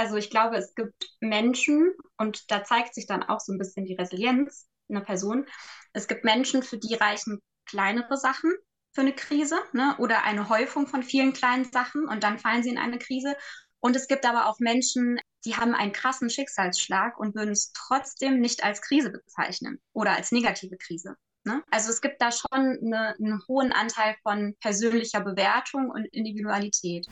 Also ich glaube, es gibt Menschen und da zeigt sich dann auch so ein bisschen die Resilienz einer Person. Es gibt Menschen, für die reichen kleinere Sachen für eine Krise ne? oder eine Häufung von vielen kleinen Sachen und dann fallen sie in eine Krise. Und es gibt aber auch Menschen, die haben einen krassen Schicksalsschlag und würden es trotzdem nicht als Krise bezeichnen oder als negative Krise. Ne? Also es gibt da schon eine, einen hohen Anteil von persönlicher Bewertung und Individualität.